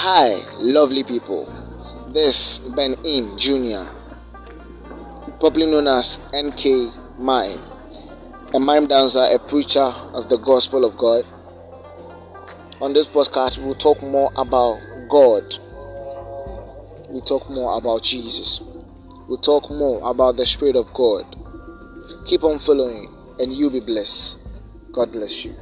Hi, lovely people. This Benny Hinn Jr., popularly known as NK Mime, a mime dancer, a preacher of the gospel of God. On this podcast, we'll talk more about God. We'll talk more about Jesus. We'll talk more about the Spirit of God. Keep on following, and you'll be blessed. God bless you.